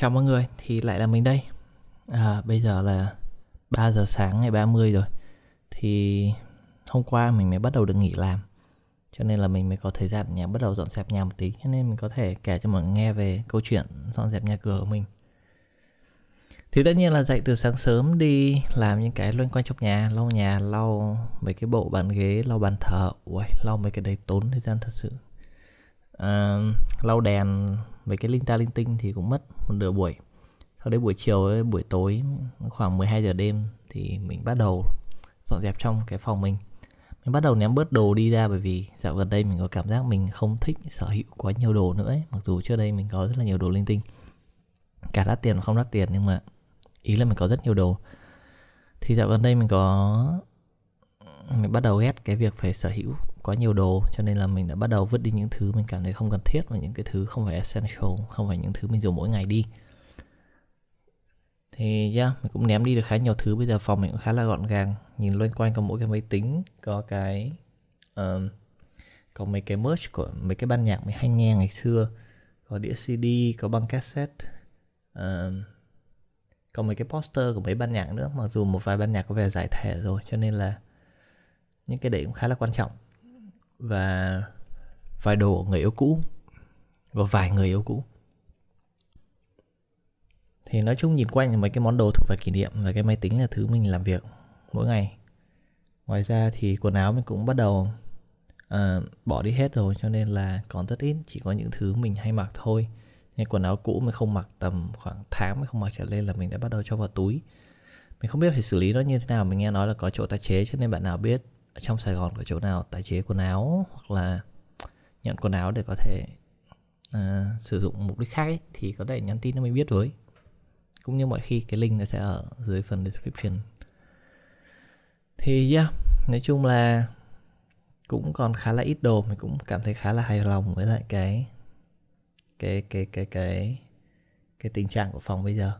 Chào mọi người, thì lại là mình đây. À, Bây giờ là 3 giờ sáng ngày 30 rồi. Thì hôm qua mình mới bắt đầu được nghỉ làm Cho nên là mình mới có thời gian nhà bắt đầu dọn dẹp nhà một tí. Cho nên mình có thể kể cho mọi người nghe về câu chuyện dọn dẹp nhà cửa của mình. Thì tất nhiên là dậy từ sáng sớm đi làm những cái loanh quanh trong nhà Lau nhà, lau mấy cái bộ bàn ghế, lau bàn thờ. Ui, lau mấy cái đấy tốn thời gian thật sự à, lau đèn với cái linh ta linh tinh thì cũng mất một nửa buổi. Sau đấy buổi chiều ấy, buổi tối khoảng 12 giờ đêm thì mình bắt đầu dọn dẹp trong cái phòng mình. Mình bắt đầu ném bớt đồ đi ra bởi vì dạo gần đây mình có cảm giác mình không thích sở hữu quá nhiều đồ nữa ấy. mặc dù trước đây mình có rất là nhiều đồ linh tinh. Cả đắt tiền và không đắt tiền nhưng mà ý là mình có rất nhiều đồ. Thì dạo gần đây mình có mình bắt đầu ghét cái việc phải sở hữu quá nhiều đồ cho nên là mình đã bắt đầu vứt đi những thứ mình cảm thấy không cần thiết và những cái thứ không phải essential không phải những thứ mình dùng mỗi ngày đi. Thì yeah, mình cũng ném đi được khá nhiều thứ bây giờ phòng mình cũng khá là gọn gàng nhìn loanh quanh có mỗi cái máy tính có cái um, có mấy cái merch của mấy cái ban nhạc mình hay nghe ngày xưa có đĩa CD có băng cassette um, có mấy cái poster của mấy ban nhạc nữa mặc dù một vài ban nhạc có vẻ giải thể rồi cho nên là những cái đấy cũng khá là quan trọng và vài đồ người yêu cũ và vài người yêu cũ. Thì nói chung nhìn quanh mấy cái món đồ thuộc về kỷ niệm và cái máy tính là thứ mình làm việc mỗi ngày. Ngoài ra thì quần áo mình cũng bắt đầu uh, bỏ đi hết rồi cho nên là còn rất ít chỉ có những thứ mình hay mặc thôi. Nên quần áo cũ mình không mặc tầm khoảng tháng mình không mặc trở lên là mình đã bắt đầu cho vào túi. Mình không biết phải xử lý nó như thế nào mình nghe nói là có chỗ tái chế cho nên bạn nào biết ở trong Sài Gòn có chỗ nào tái chế quần áo hoặc là nhận quần áo để có thể à, sử dụng mục đích khác ấy, thì có thể nhắn tin cho mình biết với. Cũng như mọi khi cái link nó sẽ ở dưới phần description. Thì yeah nói chung là cũng còn khá là ít đồ mình cũng cảm thấy khá là hài lòng với lại cái cái cái cái cái cái tình trạng của phòng bây giờ.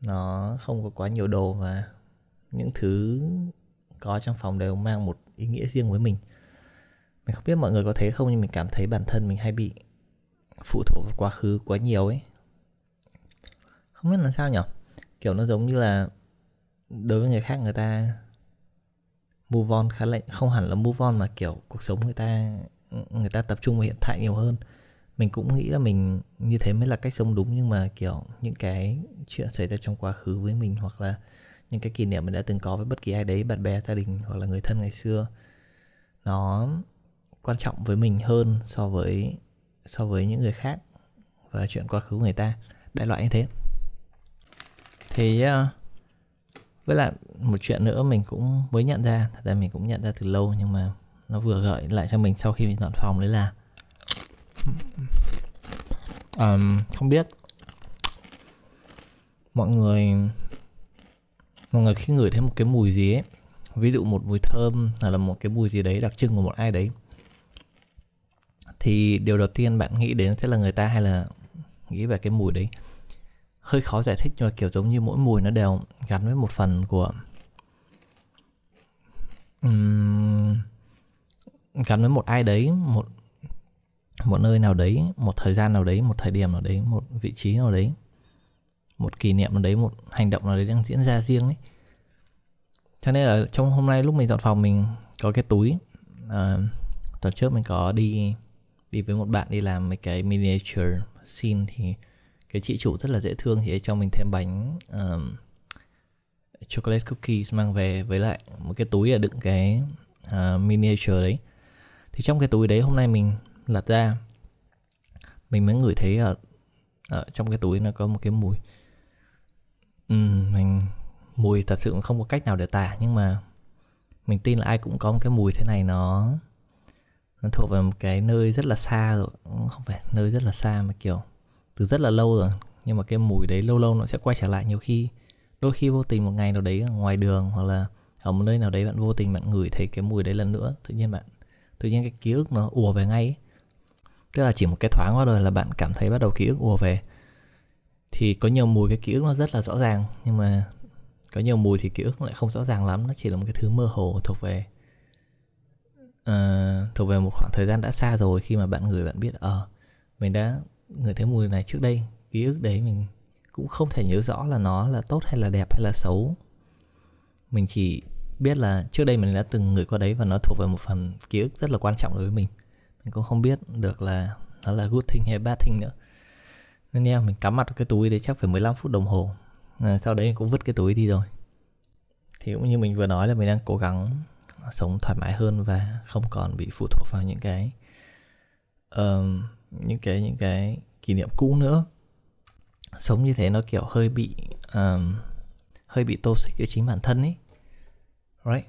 Nó không có quá nhiều đồ và những thứ có trong phòng đều mang một ý nghĩa riêng với mình. Mình không biết mọi người có thấy không, nhưng mình cảm thấy bản thân mình hay bị phụ thuộc vào quá khứ quá nhiều ấy. Không biết là sao nhỉ kiểu nó giống như là đối với người khác người ta move on khá là, không hẳn là move on mà kiểu cuộc sống người ta người ta tập trung vào hiện tại nhiều hơn. Mình cũng nghĩ là mình như thế mới là cách sống đúng, nhưng mà kiểu những cái chuyện xảy ra trong quá khứ với mình hoặc là những cái kỷ niệm mình đã từng có với bất kỳ ai đấy bạn bè gia đình hoặc là người thân ngày xưa. Nó quan trọng với mình hơn so với so với những người khác và chuyện quá khứ của người ta. Đại loại như thế. Thì ờ, với lại một chuyện nữa mình cũng mới nhận ra. Thật ra mình cũng nhận ra từ lâu nhưng mà nó vừa gợi lại cho mình sau khi mình dọn phòng đấy là um, không biết mọi người mọi người khi ngửi thấy một cái mùi gì ấy ví dụ một mùi thơm hoặc là một cái mùi gì đấy đặc trưng của một ai đấy thì điều đầu tiên bạn nghĩ đến sẽ là người ta hay là nghĩ về cái mùi đấy? Hơi khó giải thích nhưng mà kiểu giống như mỗi mùi nó đều gắn với một phần của um, gắn với một ai đấy một một nơi nào đấy một thời gian nào đấy một thời điểm nào đấy một vị trí nào đấy một kỷ niệm nào đấy một hành động nào đấy đang diễn ra riêng ấy. Cho nên là trong hôm nay lúc mình dọn phòng mình có cái túi à, tuần trước mình có đi đi với một bạn đi làm mấy cái miniature scene thì cái chị chủ rất là dễ thương thì cho mình thêm bánh um, chocolate cookies mang về với lại một cái túi là đựng cái uh, miniature đấy. Thì trong cái túi đấy hôm nay mình lật ra mình mới ngửi thấy ở, ở trong cái túi nó có một cái mùi ừ, mình mùi thật sự cũng không có cách nào để tả nhưng mà mình tin là ai cũng có một cái mùi thế này nó nó thuộc về một cái nơi rất là xa rồi. Không phải nơi rất là xa mà kiểu từ rất là lâu rồi nhưng mà cái mùi đấy lâu lâu nó sẽ quay trở lại. Nhiều khi đôi khi vô tình một ngày nào đấy ở ngoài đường hoặc là ở một nơi nào đấy bạn vô tình bạn ngửi thấy cái mùi đấy lần nữa tự nhiên bạn tự nhiên cái ký ức nó ùa về ngay ấy. tức là chỉ một cái thoáng qua rồi là bạn cảm thấy bắt đầu ký ức ùa về thì có nhiều mùi cái ký ức nó rất là rõ ràng nhưng mà có nhiều mùi thì ký ức lại không rõ ràng lắm nó chỉ là một cái thứ mơ hồ thuộc về uh, thuộc về một khoảng thời gian đã xa rồi khi mà bạn người bạn biết ờ uh, mình đã ngửi thấy mùi này trước đây ký ức đấy mình cũng không thể nhớ rõ là nó là tốt hay là đẹp hay là xấu. Mình chỉ biết là trước đây mình đã từng gửi qua đấy và nó thuộc về một phần ký ức rất là quan trọng đối với mình. Mình cũng không biết được là nó là good thing hay bad thing nữa nên nha mình cắm mặt cái túi đấy chắc phải 15 phút đồng hồ. À, sau đấy mình cũng vứt cái túi đi rồi. Thì cũng như mình vừa nói là mình đang cố gắng sống thoải mái hơn và không còn bị phụ thuộc vào những cái um, những cái những cái kỷ niệm cũ nữa. Sống như thế nó kiểu hơi bị um, hơi bị toxic ở chính bản thân ấy right?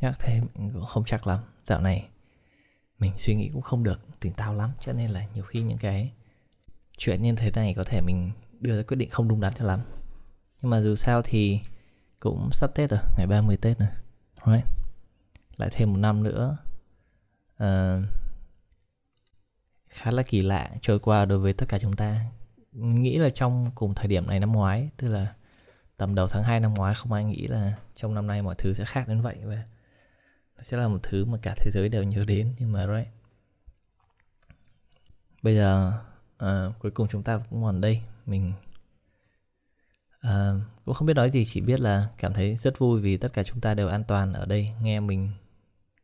Nhắc thế mình cũng không chắc lắm. Dạo này mình suy nghĩ cũng không được tỉnh táo lắm. Cho nên là nhiều khi những cái chuyện như thế này có thể mình đưa ra quyết định không đúng đắn cho lắm. Nhưng mà dù sao thì cũng sắp Tết rồi ngày 30 Tết rồi. Right lại thêm một năm nữa. Uh, khá là kỳ lạ trôi qua đối với tất cả chúng ta. Nghĩ là trong cùng thời điểm này năm ngoái tức là tầm đầu tháng 2 năm ngoái không ai nghĩ là trong năm nay mọi thứ sẽ khác đến vậy và nó sẽ là một thứ mà cả thế giới đều nhớ đến nhưng mà right bây giờ à, cuối cùng chúng ta cũng còn đây. Mình à, cũng không biết nói gì chỉ biết là cảm thấy rất vui vì tất cả chúng ta đều an toàn ở đây nghe mình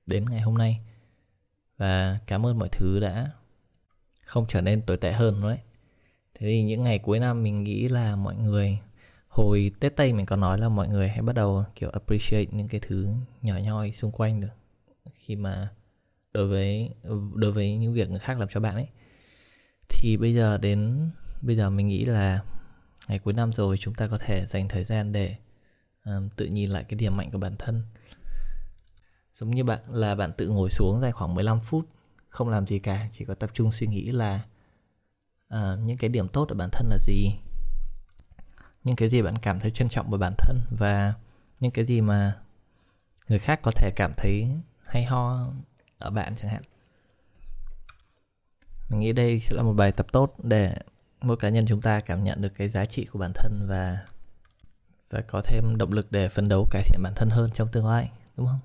đến ngày hôm nay. Và cảm ơn mọi thứ đã không trở nên tồi tệ hơn đấy thế thì những ngày cuối năm mình nghĩ là mọi người hồi tết tây mình có nói là mọi người hãy bắt đầu kiểu appreciate những cái thứ nhỏ nhoi xung quanh được. Khi mà đối với đối với những việc người khác làm cho bạn ấy thì bây giờ đến bây giờ mình nghĩ là ngày cuối năm rồi chúng ta có thể dành thời gian để um, tự nhìn lại cái điểm mạnh của bản thân. Giống như bạn là bạn tự ngồi xuống dài khoảng 15 phút không làm gì cả chỉ có tập trung suy nghĩ là uh, những cái điểm tốt ở bản thân là gì những cái gì bạn cảm thấy trân trọng về bản thân và những cái gì mà người khác có thể cảm thấy hay ho ở bạn chẳng hạn mình nghĩ đây sẽ là một bài tập tốt để mỗi cá nhân chúng ta cảm nhận được cái giá trị của bản thân và và có thêm động lực để phấn đấu cải thiện bản thân hơn trong tương lai đúng không?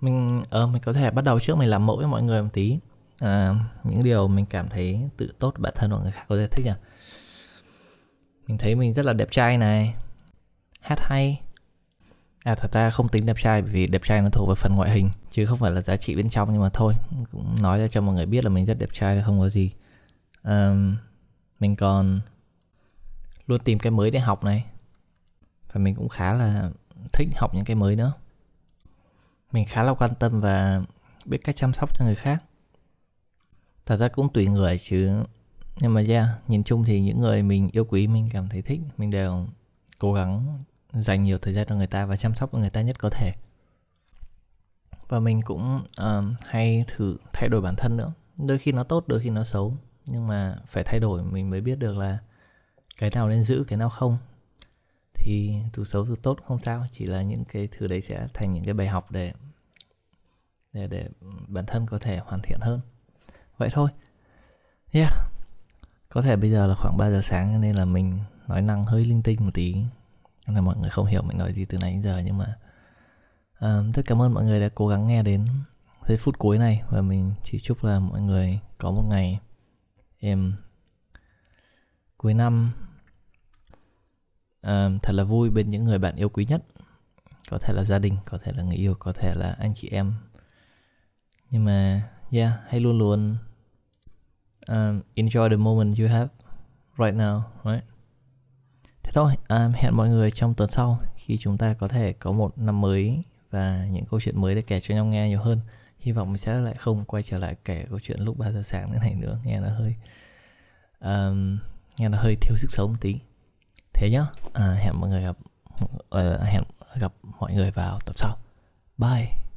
Mình ờ mình có thể bắt đầu trước mình làm mẫu với mọi người một tí. À, những điều mình cảm thấy tự tốt bản thân hoặc người khác có thể thích nhỉ? Mình thấy mình rất là đẹp trai này hát hay à thật ra không tính đẹp trai vì đẹp trai nó thuộc về phần ngoại hình chứ không phải là giá trị bên trong nhưng mà thôi cũng nói ra cho mọi người biết là mình rất đẹp trai là không có gì. Um, mình còn luôn tìm cái mới để học này. Và mình cũng khá là thích học những cái mới nữa. Mình khá là quan tâm và biết cách chăm sóc cho người khác. Thật ra cũng tùy người chứ. Nhưng mà yeah nhìn chung thì những người mình yêu quý mình cảm thấy thích mình đều cố gắng dành nhiều thời gian cho người ta và chăm sóc người ta nhất có thể. Và mình cũng um, hay thử thay đổi bản thân nữa. Đôi khi nó tốt đôi khi nó xấu. Nhưng mà phải thay đổi mình mới biết được là cái nào nên giữ cái nào không. Thì dù xấu dù tốt không sao. Chỉ là những cái thứ đấy sẽ thành những cái bài học để để để bản thân có thể hoàn thiện hơn. Vậy thôi. Yeah. Có thể bây giờ là khoảng 3 giờ sáng nên là mình nói năng hơi linh tinh một tí là mọi người không hiểu mình nói gì từ nãy đến giờ nhưng mà uh, rất cảm ơn mọi người đã cố gắng nghe đến giây phút cuối này. Và mình chỉ chúc là mọi người có một ngày em cuối năm. Uh, thật là vui bên những người bạn yêu quý nhất. Có thể là gia đình có thể là người yêu có thể là anh chị em. Nhưng mà yeah hãy luôn luôn um, enjoy the moment you have right now right? Thế thôi um, hẹn mọi người trong tuần sau khi chúng ta có thể có một năm mới và những câu chuyện mới để kể cho nhau nghe nhiều hơn. Hy vọng mình sẽ lại không quay trở lại kể câu chuyện lúc 3 giờ sáng thế này nữa. Nghe nó hơi um, nghe nó hơi thiếu sức sống tí. Thế nhá. À, hẹn mọi người gặp uh, hẹn gặp mọi người vào tập sau. Bye.